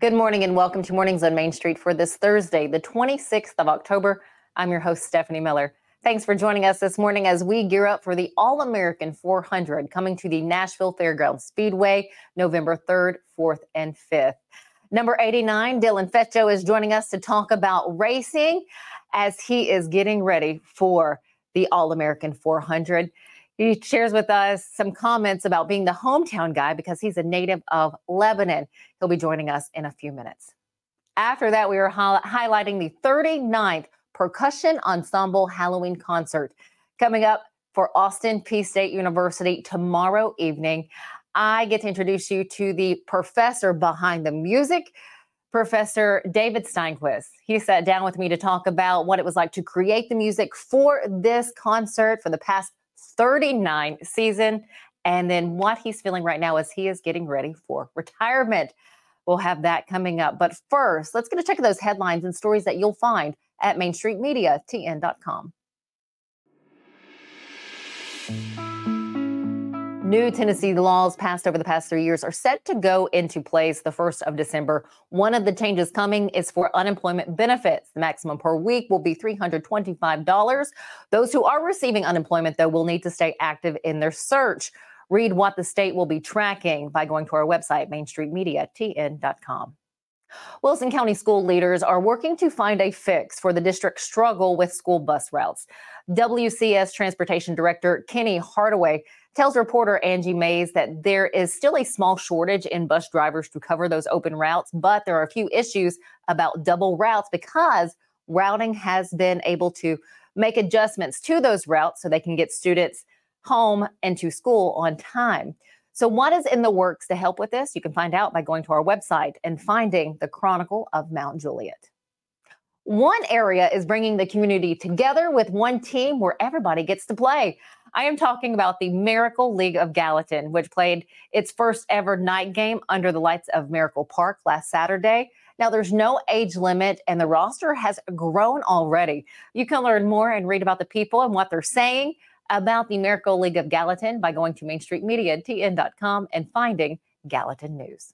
Good morning and welcome to Mornings on Main Street for this Thursday, the 26th of October. I'm your host, Stephanie Miller. Thanks for joining us this morning as we gear up for the All American 400 coming to the Nashville Fairgrounds Speedway November 3rd, 4th, and 5th. Number 89, Dylan Fetcho, is joining us to talk about racing as he is getting ready for the All American 400. He shares with us some comments about being the hometown guy because he's a native of Lebanon. He'll be joining us in a few minutes. After that, we are highlighting the 39th Percussion Ensemble Halloween concert coming up for Austin Peay State University tomorrow evening. I get to introduce you to the professor behind the music, Professor David Steinquest. He sat down with me to talk about what it was like to create the music for this concert for the past 39 season. And then what he's feeling right now as he is getting ready for retirement. We'll have that coming up. But first, let's get a check of those headlines and stories that you'll find at MainStreetMediaTN.com. New Tennessee laws passed over the past three years are set to go into place the 1st of December. One of the changes coming is for unemployment benefits. The maximum per week will be $325. Those who are receiving unemployment, though, will need to stay active in their search. Read what the state will be tracking by going to our website, mainstreetmediatn.com. Wilson County school leaders are working to find a fix for the district's struggle with school bus routes. WCS Transportation Director Kenny Hardaway tells reporter Angie Mays that there is still a small shortage in bus drivers to cover those open routes, but there are a few issues about double routes because routing has been able to make adjustments to those routes so they can get students home and to school on time. So, what is in the works to help with this? You can find out by going to our website and finding the Chronicle of Mount Juliet. One area is bringing the community together with one team where everybody gets to play. I am talking about the Miracle League of Gallatin, which played its first ever night game under the lights of Miracle Park last Saturday. Now, there's no age limit, and the roster has grown already. You can learn more and read about the people and what they're saying about the Miracle League of Gallatin by going to MainStreetMediaTN.com and finding Gallatin News.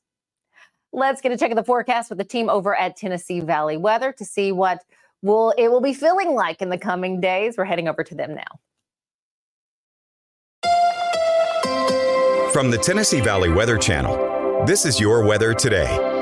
Let's get a check of the forecast with the team over at Tennessee Valley Weather to see what will it will be feeling like in the coming days. We're heading over to them now. From the Tennessee Valley Weather Channel, this is your weather today.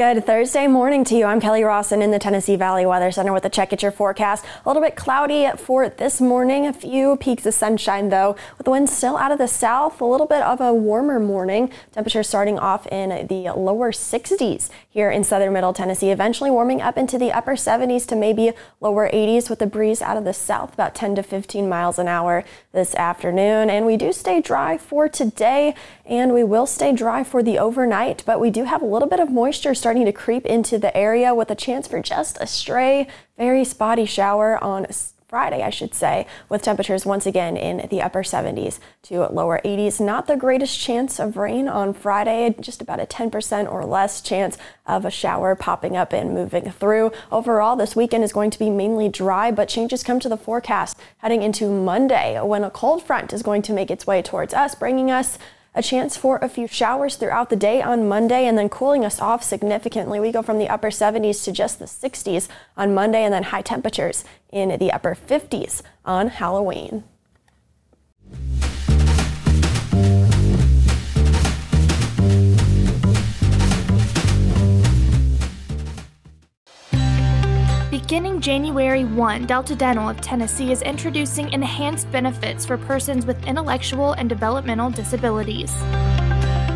Good Thursday morning to you. I'm Kelly Rawson in the Tennessee Valley Weather Center with a check at your forecast. A little bit cloudy for this morning. A few peaks of sunshine though, with the wind still out of the south. A little bit of a warmer morning. Temperatures starting off in the lower 60s here in southern middle Tennessee, eventually warming up into the upper 70s to maybe lower 80s with a breeze out of the south, about 10 to 15 miles an hour this afternoon. And we do stay dry for today, and we will stay dry for the overnight, but we do have a little bit of moisture starting starting to creep into the area with a chance for just a stray, very spotty shower on Friday, I should say, with temperatures once again in the upper 70s to lower 80s. Not the greatest chance of rain on Friday, just about a 10% or less chance of a shower popping up and moving through. Overall, this weekend is going to be mainly dry, but changes come to the forecast heading into Monday when a cold front is going to make its way towards us, bringing us a chance for a few showers throughout the day on Monday and then cooling us off significantly. We go from the upper 70s to just the 60s on Monday and then high temperatures in the upper 50s on Halloween. Beginning January 1, Delta Dental of Tennessee is introducing enhanced benefits for persons with intellectual and developmental disabilities.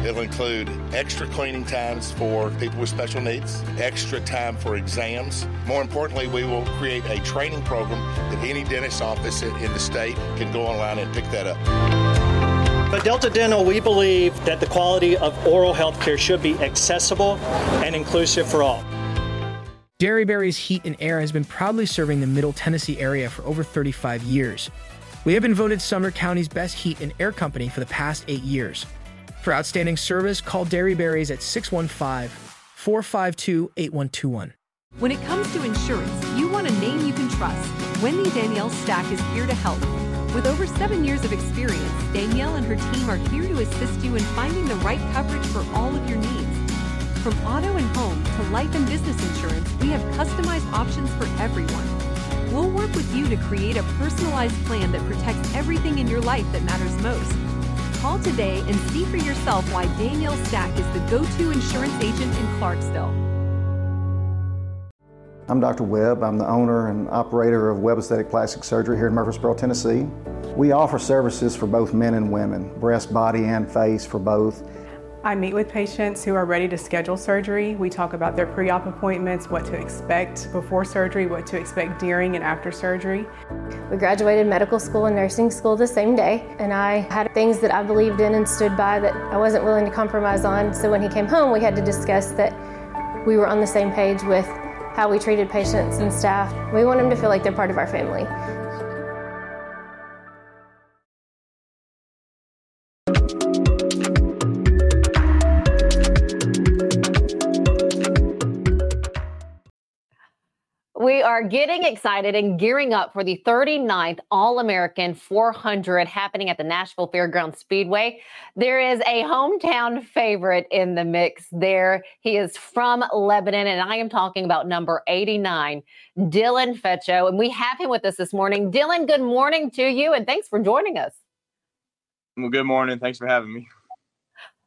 It'll include extra cleaning times for people with special needs, extra time for exams. More importantly, we will create a training program that any dentist office in the state can go online and pick that up. At Delta Dental, we believe that the quality of oral health care should be accessible and inclusive for all. Derryberry's Heat and Air has been proudly serving the Middle Tennessee area for over 35 years. We have been voted Sumner County's best heat and air company for the past eight years. For outstanding service, call Derryberry's at 615 452 8121. When it comes to insurance, you want a name you can trust. Wendy Danielle Stack is here to help. With over seven years of experience, Danielle and her team are here to assist you in finding the right coverage for all of your needs. From auto and home to life and business insurance, we have customized options for everyone. We'll work with you to create a personalized plan that protects everything in your life that matters most. Call today and see for yourself why Danielle Stack is the go to insurance agent in Clarksville. I'm Dr. Webb. I'm the owner and operator of Webb Aesthetic Plastic Surgery here in Murfreesboro, Tennessee. We offer services for both men and women, breast, body, and face for both. I meet with patients who are ready to schedule surgery. We talk about their pre op appointments, what to expect before surgery, what to expect during and after surgery. We graduated medical school and nursing school the same day, and I had things that I believed in and stood by that I wasn't willing to compromise on. So when he came home, we had to discuss that we were on the same page with how we treated patients and staff. We want them to feel like they're part of our family. We are getting excited and gearing up for the 39th All American 400 happening at the Nashville Fairgrounds Speedway. There is a hometown favorite in the mix there. He is from Lebanon, and I am talking about number 89, Dylan Fetcho. And we have him with us this morning. Dylan, good morning to you, and thanks for joining us. Well, good morning. Thanks for having me.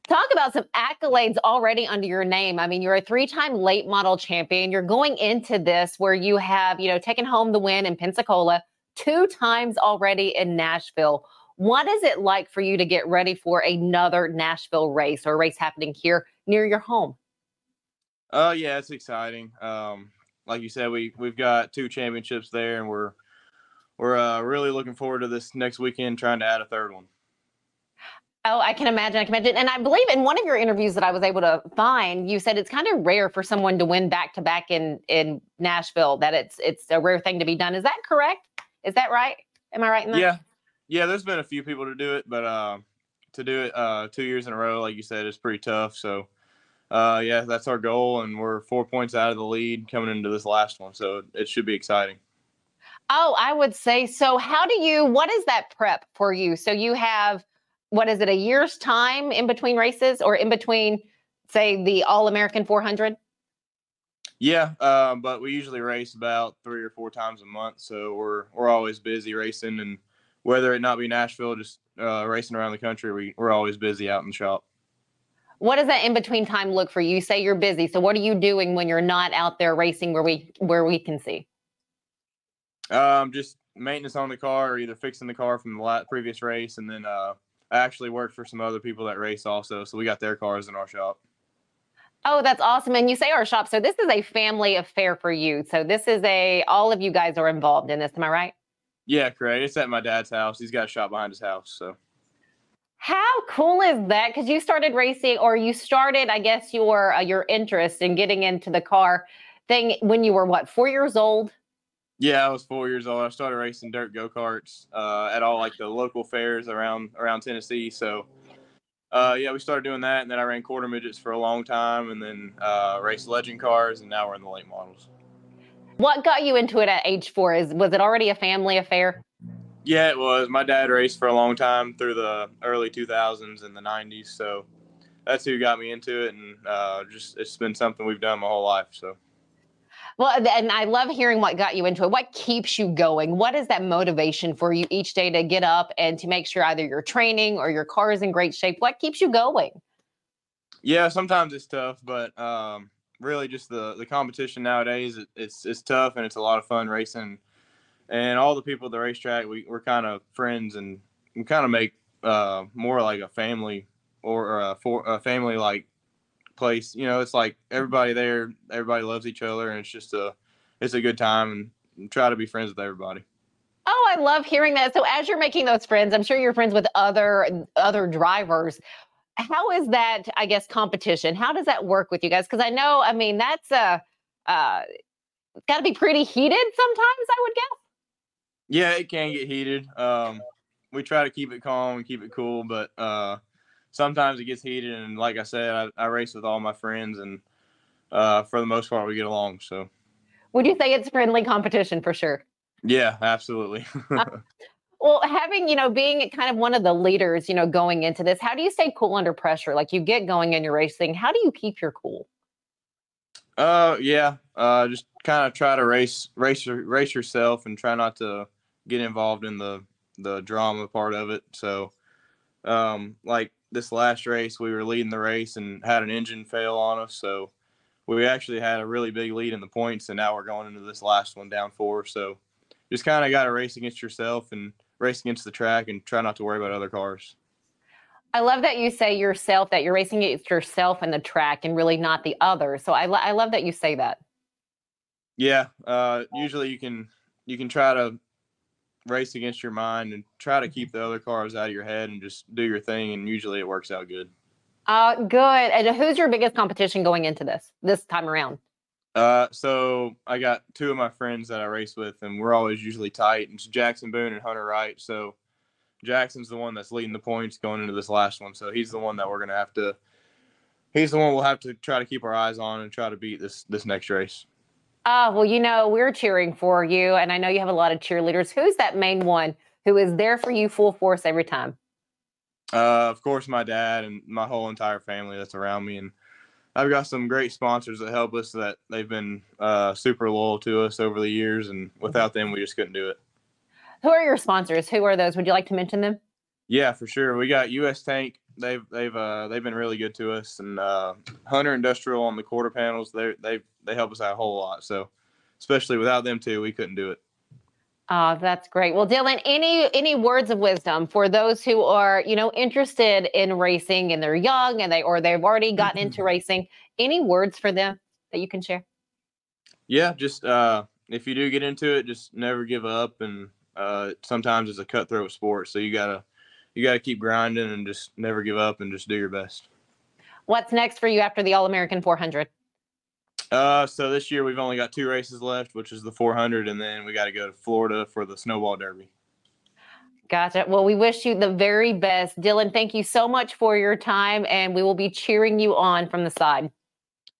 Talk about some accolades already under your name. I mean, you're a three-time late model champion. You're going into this where you have, you know, taken home the win in Pensacola two times already in Nashville. What is it like for you to get ready for another Nashville race or a race happening here near your home? Oh uh, yeah, it's exciting. Um, like you said, we we've got two championships there, and we're we're uh, really looking forward to this next weekend, trying to add a third one. Oh, I can imagine. I can imagine. And I believe in one of your interviews that I was able to find, you said it's kind of rare for someone to win back to back in in Nashville. That it's it's a rare thing to be done. Is that correct? Is that right? Am I right in that? Yeah, yeah. There's been a few people to do it, but uh, to do it uh, two years in a row, like you said, is pretty tough. So, uh, yeah, that's our goal, and we're four points out of the lead coming into this last one. So it should be exciting. Oh, I would say so. How do you? What is that prep for you? So you have what is it, a year's time in between races or in between, say, the All American 400? Yeah, uh, but we usually race about three or four times a month, so we're we're always busy racing, and whether it not be Nashville, just uh, racing around the country, we we're always busy out in the shop. What does that in between time look for you? You say you're busy, so what are you doing when you're not out there racing where we where we can see? Um, just maintenance on the car, or either fixing the car from the previous race, and then uh, I actually worked for some other people that race also, so we got their cars in our shop. Oh, that's awesome. And you say our shop. So this is a family affair for you. So this is a all of you guys are involved in this. Am I right? Yeah, correct. It's at my dad's house. He's got a shop behind his house. So how cool is that? Because you started racing, or you started, I guess, your uh, your interest in getting into the car thing when you were what four years old. Yeah, I was four years old. I started racing dirt go karts uh, at all like the local fairs around around Tennessee. So, uh, yeah, we started doing that, and then I ran quarter midgets for a long time, and then uh, raced legend cars, and now we're in the late models. What got you into it at age four? Is was it already a family affair? Yeah, it was. My dad raced for a long time through the early 2000s and the 90s, so that's who got me into it, and uh, just it's been something we've done my whole life. So. Well, and I love hearing what got you into it. What keeps you going? What is that motivation for you each day to get up and to make sure either your training or your car is in great shape? What keeps you going? Yeah, sometimes it's tough, but um, really just the the competition nowadays it, it's it's tough and it's a lot of fun racing. And all the people at the racetrack, we, we're kind of friends and we kind of make uh, more like a family or a, for, a family like place. You know, it's like everybody there, everybody loves each other, and it's just a it's a good time and try to be friends with everybody. Oh, I love hearing that. So as you're making those friends, I'm sure you're friends with other other drivers. How is that, I guess, competition? How does that work with you guys? Because I know, I mean, that's uh uh got to be pretty heated sometimes, I would guess. Yeah, it can get heated. Um, we try to keep it calm and keep it cool, but uh, sometimes it gets heated, and like I said, I, I race with all my friends, and uh, for the most part, we get along. So, would you say it's friendly competition for sure? Yeah, absolutely. uh, Well, having, you know, being kind of one of the leaders, you know, going into this, how do you stay cool under pressure? Like you get going in your racing, how do you keep your cool? Uh, yeah. Uh, just kind of try to race, race, race yourself, and try not to get involved in the the drama part of it. So, um, like this last race, we were leading the race and had an engine fail on us. So, we actually had a really big lead in the points, and now we're going into this last one down four. So, just kind of got to race against yourself and race against the track, and try not to worry about other cars. I love that you say yourself that you're racing against yourself and the track, and really not the other. So I, lo- I love that you say that. Yeah. Uh, usually you can you can try to race against your mind and try to keep the other cars out of your head and just do your thing, and usually it works out good. Uh, good. And who's your biggest competition going into this this time around? Uh, so I got two of my friends that I race with, and we're always usually tight. It's Jackson Boone and Hunter Wright. So Jackson's the one that's leading the points going into this last one. So he's the one that we're gonna have to. He's the one we'll have to try to keep our eyes on and try to beat this this next race. Ah, well, you know, we're cheering for you, and I know you have a lot of cheerleaders. Who's that main one who is there for you full force every time? Uh, of course, my dad and my whole entire family that's around me, and I've got some great sponsors that help us. That they've been uh, super loyal to us over the years, and without them, we just couldn't do it. Who are your sponsors? Who are those? Would you like to mention them? Yeah, for sure. We got U.S. Tank. They've they've uh, they've been really good to us, and uh, Hunter Industrial on the quarter panels. They they they help us out a whole lot. So, especially without them too, we couldn't do it. Oh, that's great. Well, Dylan, any any words of wisdom for those who are, you know, interested in racing and they're young and they or they've already gotten into racing? Any words for them that you can share? Yeah, just uh, if you do get into it, just never give up. And uh, sometimes it's a cutthroat sport, so you gotta you gotta keep grinding and just never give up and just do your best. What's next for you after the All American 400? Uh, so this year we've only got two races left, which is the 400, and then we got to go to Florida for the Snowball Derby. Gotcha. Well, we wish you the very best. Dylan, thank you so much for your time, and we will be cheering you on from the side.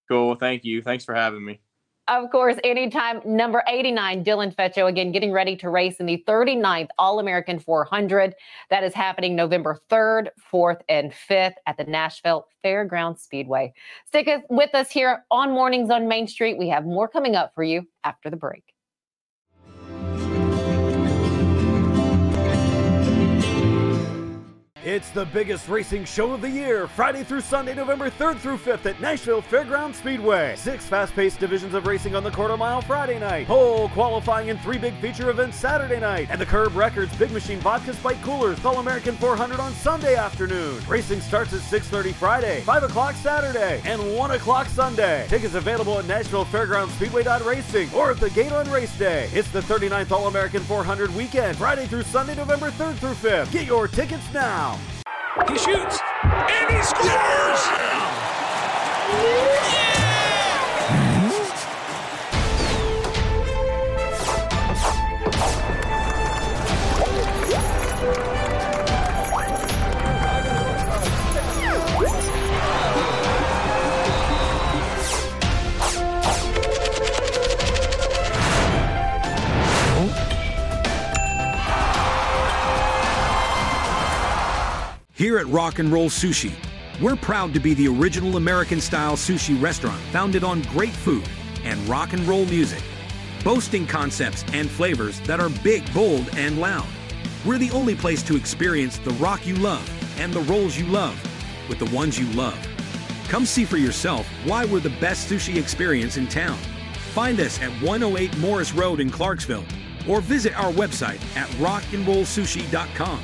Cool. Thank you. Thanks for having me. Of course, anytime. Number 89, Dylan Fetcho, again, getting ready to race in the 39th All American 400. That is happening November 3rd, 4th, and 5th at the Nashville Fairgrounds Speedway. Stick with us here on Mornings on Main Street. We have more coming up for you after the break. It's the biggest racing show of the year, Friday through Sunday, November 3rd through 5th at Nashville Fairground Speedway. Six fast paced divisions of racing on the quarter mile Friday night, pole qualifying and three big feature events Saturday night, and the Curb Records Big Machine Vodka Spike Coolers All American 400 on Sunday afternoon. Racing starts at 6.30 Friday, 5 o'clock Saturday, and 1 o'clock Sunday. Tickets available at Nashville Fairground Speedway.racing or at the gate on race day. It's the 39th All American 400 weekend, Friday through Sunday, November 3rd through 5th. Get your tickets now. He shoots and he scores! Here at Rock and Roll Sushi, we're proud to be the original American style sushi restaurant founded on great food and rock and roll music, boasting concepts and flavors that are big, bold, and loud. We're the only place to experience the rock you love and the rolls you love with the ones you love. Come see for yourself why we're the best sushi experience in town. Find us at 108 Morris Road in Clarksville or visit our website at rockandrollsushi.com.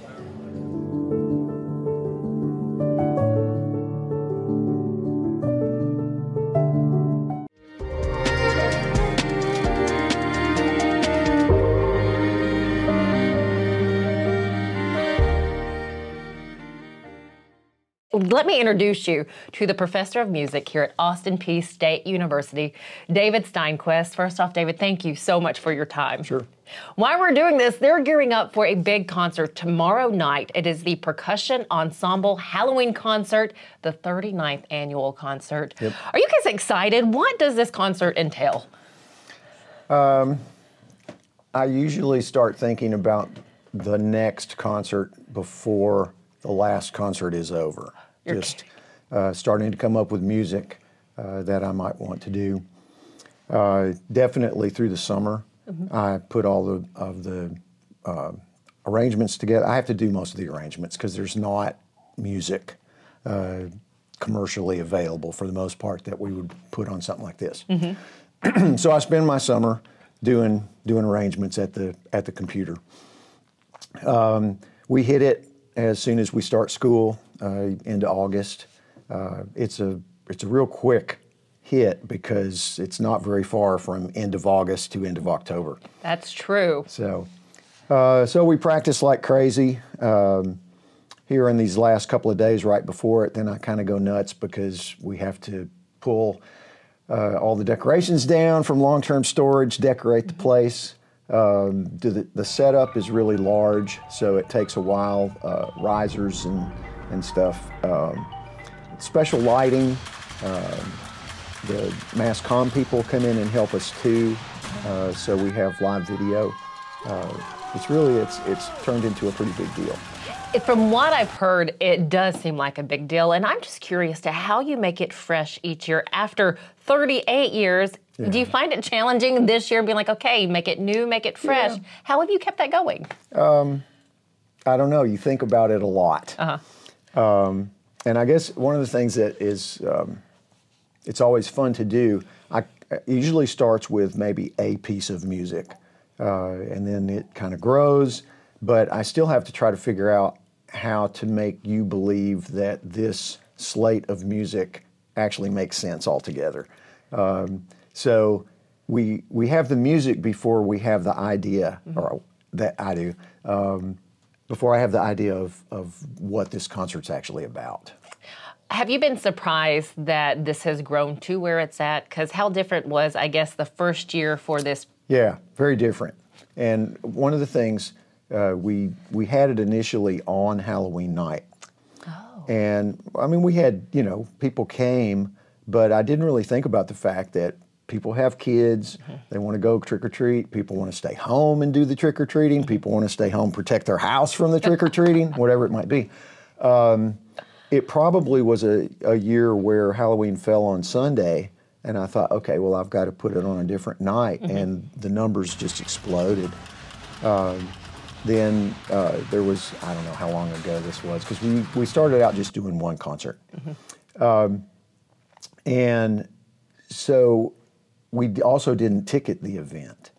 Let me introduce you to the professor of music here at Austin Peay State University, David Steinquest. First off, David, thank you so much for your time. Sure. While we're doing this, they're gearing up for a big concert tomorrow night. It is the Percussion Ensemble Halloween concert, the 39th annual concert. Yep. Are you guys excited? What does this concert entail? Um, I usually start thinking about the next concert before the last concert is over. You're Just uh, starting to come up with music uh, that I might want to do. Uh, definitely through the summer, Mhm. I put all the of the uh, arrangements together. I have to do most of the arrangements because there's not music uh, commercially available for the most part that we would put on something like this. Mm-hmm. so I spend my summer doing doing arrangements at the at the computer. Um, we hit it as soon as we start school into August. Uh, it's a it's a real quick hit because it's not very far from end of August to end of October. That's true. So, uh, so we practice like crazy. Um, here in these last couple of days right before it, then I kind of go nuts because we have to pull uh, all the decorations down from long-term storage, decorate the place. Um, do the, the setup is really large, so it takes a while. Uh, risers and and stuff. Um, special lighting. Um, the mass comm people come in and help us too, uh, so we have live video. Uh, it's really it's it's turned into a pretty big deal. From what I've heard, it does seem like a big deal. And I'm just curious to how you make it fresh each year after 38 years. Do you find it challenging this year being like, okay, make it new, make it fresh? How have you kept that going? Um, I don't know. You think about it a lot. Uh-huh. Um, and I guess one of the things that is, um, it's always fun to do. I it usually starts with maybe a piece of music, uh, and then it kind of grows. But I still have to try to figure out how to make you believe that this slate of music actually makes sense altogether. Um, so we we have the music before we have the idea, or that I do. Um, before I have the idea of, of what this concert's actually about. Have you been surprised that this has grown to where it's at? Because how different was, I guess, the first year for this? Yeah, very different. And one of the things uh, we we had it initially on Halloween night. Oh. And I mean, we had you know people came, but I didn't really think about the fact that people have kids. They want to go trick or treat. People want to stay home and do the trick or treating. People want to stay home, protect their house from the trick or treating, whatever it might be. Um, it probably was a, a year where Halloween fell on Sunday, and I thought, okay, well, I've got to put it on a different night, Mhm. and the numbers just exploded. Um, then uh, there was, I don't know how long ago this was, because we, we started out just doing one concert. Um, and so we also didn't ticket the event.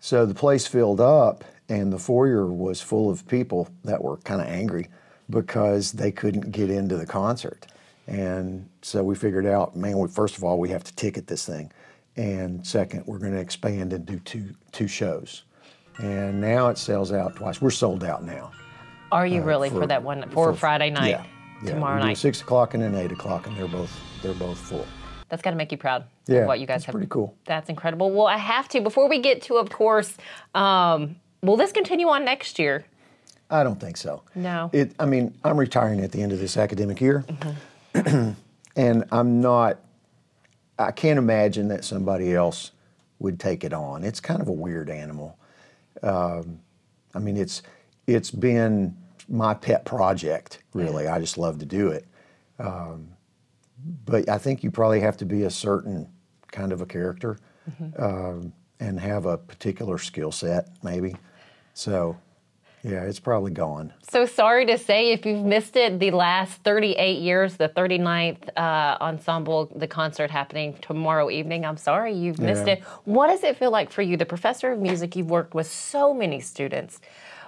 So the place filled up, and the foyer was full of people that were kind of angry because they couldn't get into the concert. And so we figured out, man, we, first of all, we have to ticket this thing. And second, we're going to expand and do two, two shows. And now it sells out twice. We're sold out now. Are you Uh, really for, for- that one for, for- Friday night, yeah, yeah, tomorrow night? six o'clock and an eight o'clock, and they're both they're both full. That's got to make you proud. Yeah, of what you guys have. pretty cool. That's incredible. Well, I have to before we get to, of course. Um, will this continue on next year? I don't think so. No. It. I mean, I'm retiring at the end of this academic year, and I'm not. I can't imagine that somebody else would take it on. It's kind of a weird animal. Um, I mean, it's it's been my pet project. Really, I just love to do it. Um, but I think you probably have to be a certain kind of a character um, and have a particular skill set, maybe. So, yeah, it's probably gone. So sorry to say, if you've missed it, the last 38 years, the 39th uh, ensemble, the concert happening tomorrow evening. I'm sorry you've missed Yeah. it. What does it feel like for you, the professor of music? You've worked with so many students.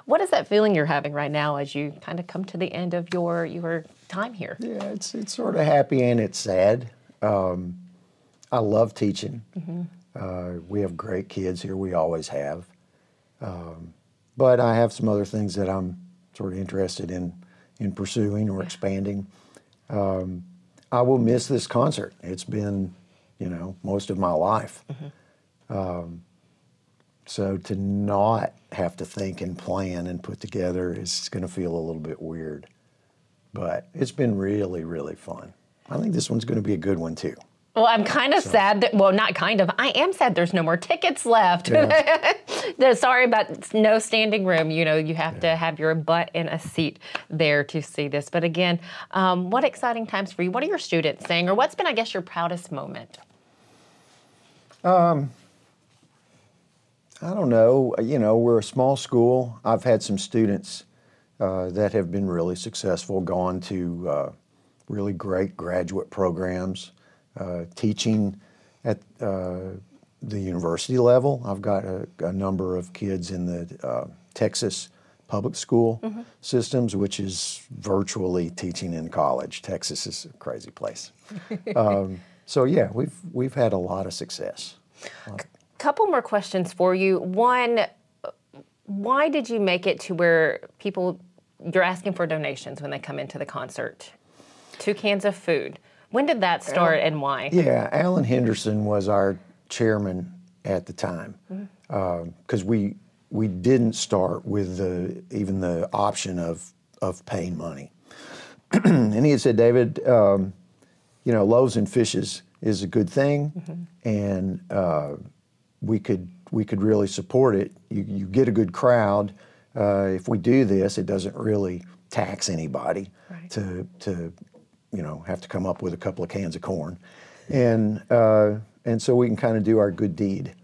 What is that feeling you're having right now as you kind of come to the end of your your time here? Yeah, it's it's sort of happy and it's sad. Um, I love teaching. Mhm. Uh, we have great kids here. We always have. Um, but I have some other things that I'm sort of interested in in pursuing or expanding. um, I will miss this concert. It's been, you know, most of my life. Um, so to not have to think and plan and put together is going to feel a little bit weird. But it's been really, really fun. I think this one's going to be a good one too. Well, I'm kind of sad that, well, not kind of, I am sad there's no more tickets left. No, Sorry about no standing room. You know, you have to have your butt in a seat there to see this. But again, um, what exciting times for you? What are your students saying? Or what's been, I guess, your proudest moment? Um, I don't know. You know, we're a small school. I've had some students uh, that have been really successful, gone to uh, really great graduate programs, uh, teaching at uh, the university level. I've got a, a number of kids in the uh, Texas public school systems, which is virtually teaching in college. Texas is a crazy place. um, so yeah, we've we've had a lot of success. Couple more questions for you. One, why did you make it to where people, you're asking for donations when they come into the concert? Two cans of food. When did that start and why? Yeah, Alan Henderson was our chairman at the time because we we didn't start with the even the option of of paying money, and he had said, David, um, you know, loaves and fishes is a good thing, and uh, we could we could really support it. You, you get a good crowd. Uh, if we do this, it doesn't really tax anybody to to you know have to come up with a couple of cans of corn, and uh, and so we can kind of do our good deed,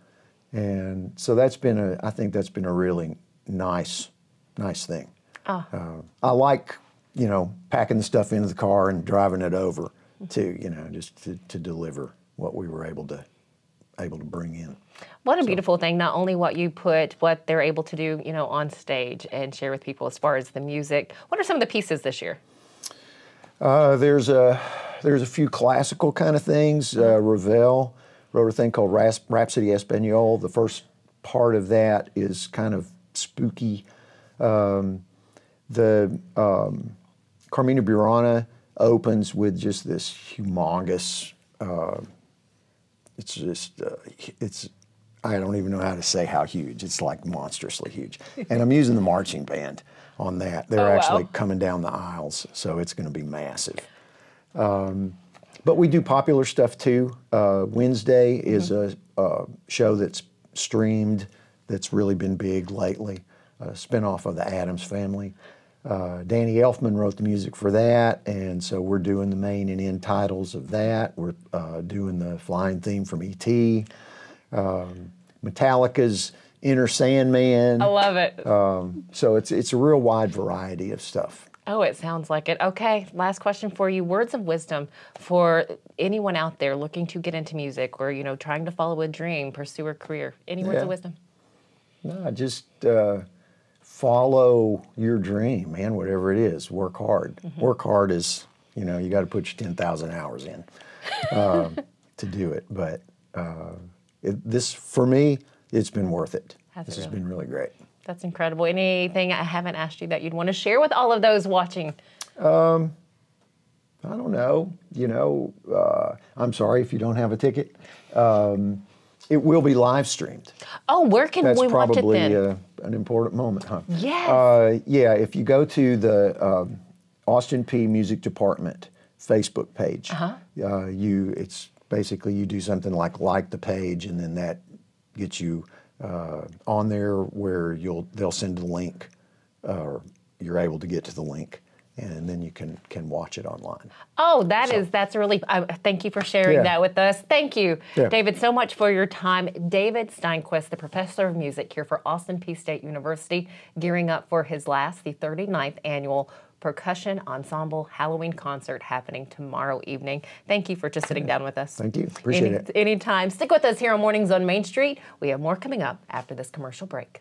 and so that's been a I think that's been a really nice nice thing. Oh. Uh, I like you know packing the stuff into the car and driving it over to you know just to, to deliver what we were able to able to bring in. What a beautiful thing, not only what you put, what they're able to do, you know, on stage and share with people as far as the music. What are some of the pieces this year? Uh, there's a there's a few classical kind of things. Uh, Ravel wrote a thing called Ras- Rhapsody Espanol. The first part of that is kind of spooky. Um, the um, Carmina Burana opens with just this humongous. Uh, it's just uh, it's I don't even know how to say how huge. It's like monstrously huge. And I'm using the marching band on that. They're Oh, wow. actually coming down the aisles, so it's going to be massive. Um, but we do popular stuff too. Uh, Wednesday is a, a show that's streamed that's really been big lately, a spinoff of the Addams Family. Uh, Danny Elfman wrote the music for that, and so we're doing the main and end titles of that. We're uh, doing the flying theme from E.T. Um, Metallica's Enter Sandman. I love it. Um, so it's it's a real wide variety of stuff. Oh, it sounds like it. Okay, last question for you. Words of wisdom for anyone out there looking to get into music or, you know, trying to follow a dream, pursue a career. Any words Yeah. of wisdom? No, just uh, follow your dream, man. Whatever it is, work hard. Work hard is, you know, you got to put your ten thousand hours in um, to do it. But uh, it, this, for me, it's been worth it. Has this it has been really great. That's incredible. Anything I haven't asked you that you'd want to share with all of those watching? Um, I don't know. You know, uh, I'm sorry if you don't have a ticket. Um, it will be live streamed. Oh, where can That's we watch it probably then? uh, an important moment, huh? Yes. Uh, yeah, if you go to the um, Austin Peay Music Department Facebook page, Uh-huh. uh, you it's basically you do something like like the page, and then that gets you uh, on there where you'll they'll send a link, or you're able to get to the link, and then you can can watch it online. Oh, that is that's really. Uh, thank you for sharing Yeah. that with us. Thank you, Yeah. David, so much for your time. David Steinquest, the professor of music here for Austin Peay State University, gearing up for his last, the 39th annual percussion ensemble Halloween concert happening tomorrow evening. Thank you for just sitting down with us. Thank you. Appreciate Any- it. Anytime. Stick with us here on Mornings on Main Street. We have more coming up after this commercial break.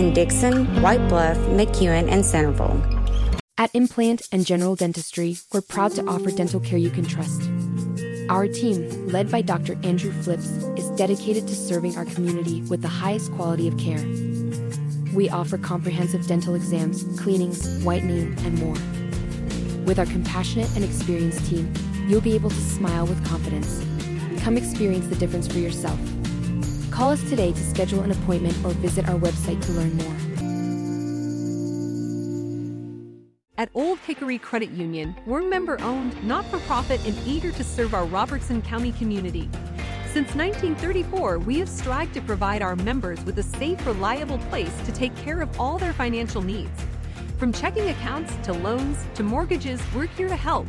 in Dixon, White Bluff, McEwen, and Centerville. At Implant and General Dentistry, we're proud to offer dental care you can trust. Our team, led by Dr. Andrew Flips, is dedicated to serving our community with the highest quality of care. We offer comprehensive dental exams, cleanings, whitening, and more. With our compassionate and experienced team, you'll be able to smile with confidence. Come experience the difference for yourself. Call us today to schedule an appointment or visit our website to learn more. At Old Hickory Credit Union, we're member owned, not for profit, and eager to serve our Robertson County community. Since 1934, we have strived to provide our members with a safe, reliable place to take care of all their financial needs. From checking accounts to loans to mortgages, we're here to help.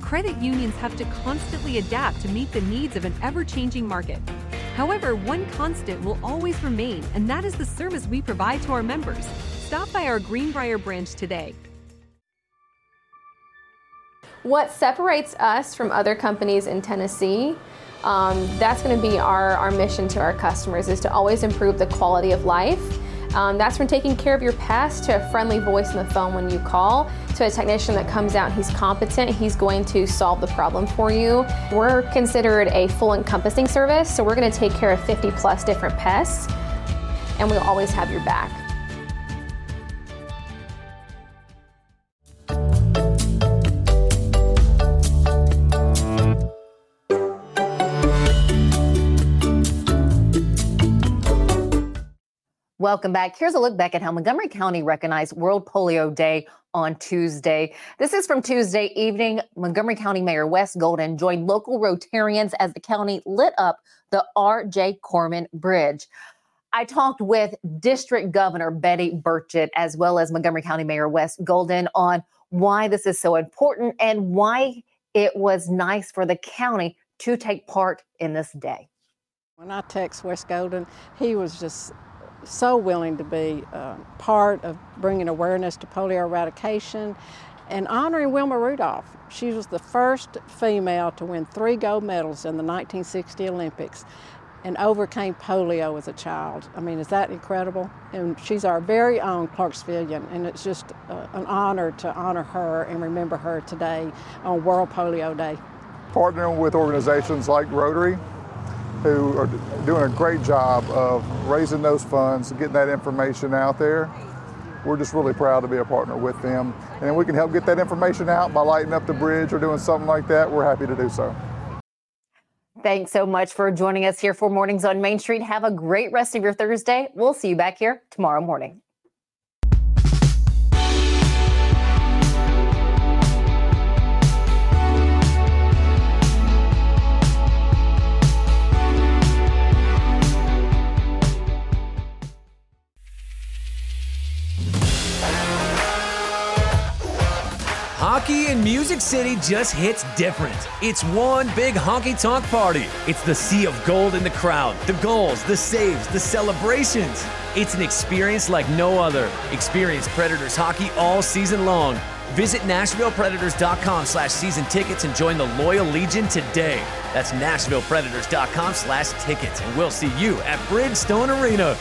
Credit unions have to constantly adapt to meet the needs of an ever changing market. However, one constant will always remain, and that is the service we provide to our members. Stop by our Greenbrier branch today. What separates us from other companies in Tennessee, um, that's going to be our, our mission to our customers is to always improve the quality of life. Um, that's from taking care of your pest to a friendly voice on the phone when you call to a technician that comes out, he's competent, he's going to solve the problem for you. We're considered a full encompassing service, so we're going to take care of 50 plus different pests, and we'll always have your back. Welcome back. Here's a look back at how Montgomery County recognized World Polio Day on Tuesday. This is from Tuesday evening. Montgomery County Mayor Wes Golden joined local Rotarians as the county lit up the R.J. Corman Bridge. I talked with District Governor Betty Burchett as well as Montgomery County Mayor Wes Golden on why this is so important and why it was nice for the county to take part in this day. When I text Wes Golden, he was just so willing to be uh, part of bringing awareness to polio eradication and honoring Wilma Rudolph. She was the first female to win three gold medals in the 1960 Olympics and overcame polio as a child. I mean, is that incredible? And she's our very own Clarksvillian, and it's just uh, an honor to honor her and remember her today on World Polio Day. Partnering with organizations like Rotary who are doing a great job of raising those funds, getting that information out there. We're just really proud to be a partner with them. And we can help get that information out by lighting up the bridge or doing something like that. We're happy to do so. Thanks so much for joining us here for Mornings on Main Street. Have a great rest of your Thursday. We'll see you back here tomorrow morning. Hockey in Music City just hits different. It's one big honky tonk party. It's the sea of gold in the crowd, the goals, the saves, the celebrations. It's an experience like no other. Experience Predators hockey all season long. Visit NashvillePredators.com slash season tickets and join the Loyal Legion today. That's NashvillePredators.com slash tickets, and we'll see you at Bridgestone Arena.